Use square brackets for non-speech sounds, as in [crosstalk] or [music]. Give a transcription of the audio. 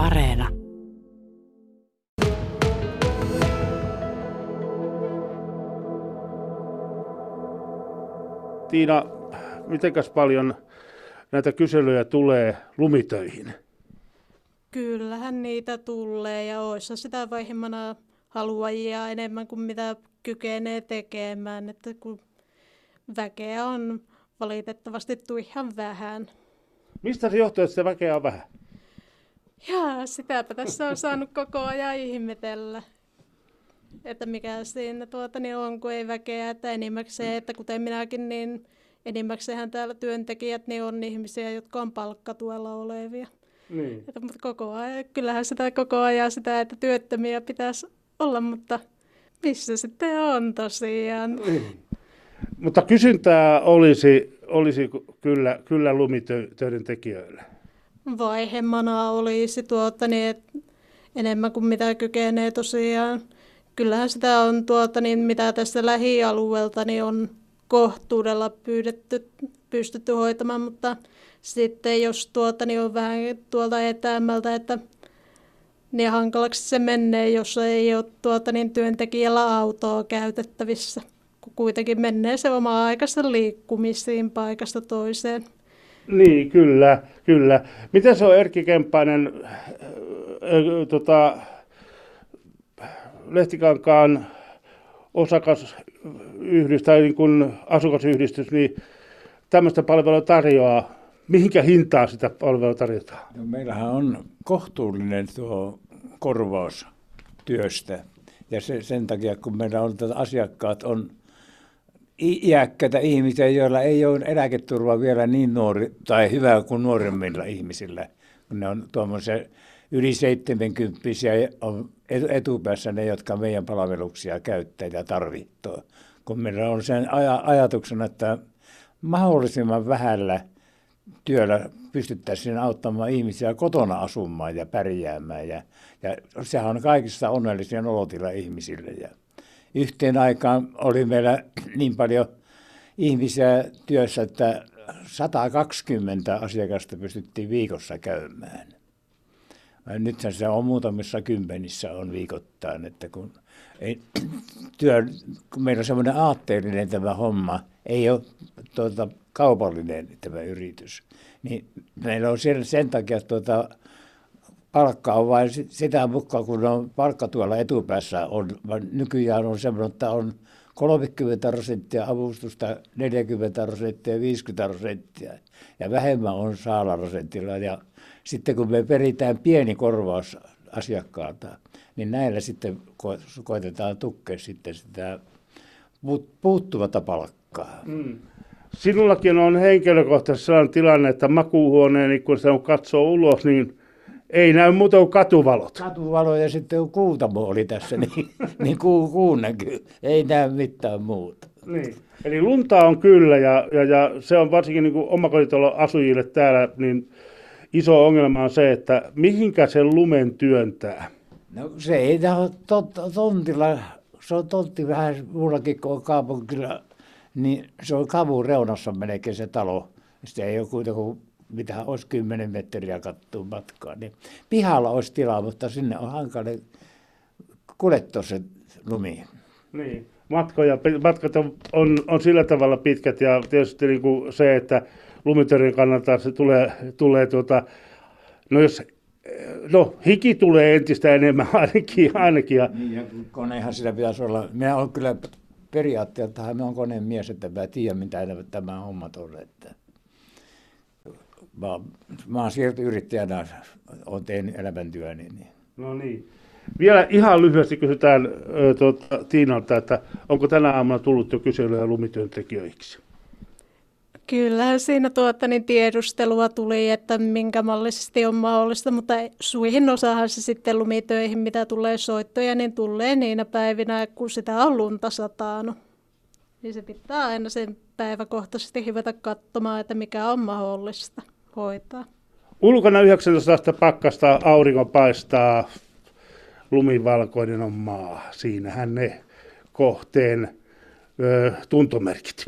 Areena. Tiina, mitenkäs paljon näitä kyselyjä tulee lumitöihin? Kyllähän niitä tulee ja olisi sitä vaihemmana haluajia enemmän kuin mitä kykenee tekemään, että kun väkeä on valitettavasti ihan vähän. Mistä se johtuu, että se väkeä on vähän? Ja sitäpä tässä on saanut koko ajan ihmetellä. Että mikä siinä tuota, niin on, kun ei väkeä, että enimmäkseen, että kuten minäkin, niin enimmäkseen täällä työntekijät niin on ihmisiä, jotka on palkkatuella olevia. Niin. Että, mutta koko ajan, kyllähän sitä koko ajan sitä, että työttömiä pitäisi olla, mutta missä sitten on tosiaan. Niin. Mutta kysyntää olisi, olisi kyllä, kyllä lumitöiden tekijöille. Vaihemmana olisi tuota, niin, että enemmän kuin mitä kykenee tosiaan. Kyllähän sitä on tuota, niin mitä tässä lähialueelta niin on kohtuudella pyydetty, pystytty hoitamaan, mutta sitten jos tuota, niin on vähän tuolta etäämmältä, että niin hankalaksi se menee, jos ei ole tuota, niin työntekijällä autoa käytettävissä. Kun kuitenkin menee se oma aikaista liikkumisiin paikasta toiseen. Niin, kyllä, kyllä. Miten se on Erkki Kemppainen, äh, äh, tota, Lehtikankaan osakasyhdistys tai niin kuin asukasyhdistys, niin tämmöistä palvelua tarjoaa. Mihinkä hintaan sitä palvelua tarjotaan? No, meillähän on kohtuullinen tuo korvaus työstä. Ja se, sen takia, kun meillä on tätä asiakkaat on iäkkäitä ihmisiä, joilla ei ole eläketurva vielä niin nuori tai hyvä kuin nuoremmilla ihmisillä. Kun ne on tuommoisia yli 70 on etupäässä ne, jotka meidän palveluksia käyttää ja tarvitsee. Kun meillä on sen aj- ajatuksena, että mahdollisimman vähällä työllä pystyttäisiin auttamaan ihmisiä kotona asumaan ja pärjäämään. Ja, ja sehän on kaikista onnellisia olotila ihmisille. Ja yhteen aikaan oli meillä niin paljon ihmisiä työssä, että 120 asiakasta pystyttiin viikossa käymään. Nyt se on muutamissa kymmenissä on viikoittain, että kun, ei, työ, kun meillä on semmoinen aatteellinen tämä homma, ei ole tuota, kaupallinen tämä yritys, niin meillä on sen, sen takia tuota, palkka on vain sitä mukaan, kun on palkka tuolla etupäässä on, nykyään on semmoinen, että on 30 prosenttia avustusta, 40 prosenttia, 50 prosenttia ja vähemmän on saalaprosentilla ja sitten kun me peritään pieni korvaus asiakkaalta, niin näillä sitten ko- koitetaan tukea sitten sitä puuttuvata palkkaa. Mm. Sinullakin on henkilökohtaisesti sellainen tilanne, että makuuhuoneen, kun se katsoo ulos, niin ei näy muuta kuin katuvalot. Katuvalo ja sitten kuutamo oli tässä, niin, [laughs] niin kuu, kuun näkyy. Ei näy mitään muuta. Niin. Eli lunta on kyllä ja, ja, ja se on varsinkin niin omakotitalon asujille täällä, niin iso ongelma on se, että mihinkä sen lumen työntää? No se ei ole tot, tontilla, se on tontti vähän muullakin kuin kaupunkilla, niin se on kavun reunassa melkein se talo. Se ei ole kuitenkaan mitä olisi 10 metriä kattua matkaa, niin pihalla olisi tilaa, mutta sinne on hankala kuljettaa se lumi. Niin, matkoja, matkat on, on, on sillä tavalla pitkät ja tietysti niin kuin se, että lumitörin kannalta se tulee, tulee tuota, no jos No, hiki tulee entistä enemmän [laughs] ainakin. ainakin ja... Niin, ja konehan sitä pitäisi olla. Minä olen kyllä periaatteessa, minä olen koneen mies, että mä tiedän, mitä tämä homma on. Että mä, mä oon siirtoyrittäjänä, olen tehnyt elämäntyöni. Niin. No niin. Vielä ihan lyhyesti kysytään äh, tuota, Tiinalta, että onko tänä aamuna tullut jo kyselyä lumityöntekijöiksi? Kyllä siinä tuota, niin tiedustelua tuli, että minkä mallisesti on mahdollista, mutta suihin osahan se sitten lumitöihin, mitä tulee soittoja, niin tulee niinä päivinä, kun sitä on lunta sataanut. Niin se pitää aina sen päiväkohtaisesti hyvätä katsomaan, että mikä on mahdollista hoitaa. Ulkona 19 astetta pakkasta, aurinko paistaa, lumivalkoinen on maa. Siinähän ne kohteen ö, tuntomerkit.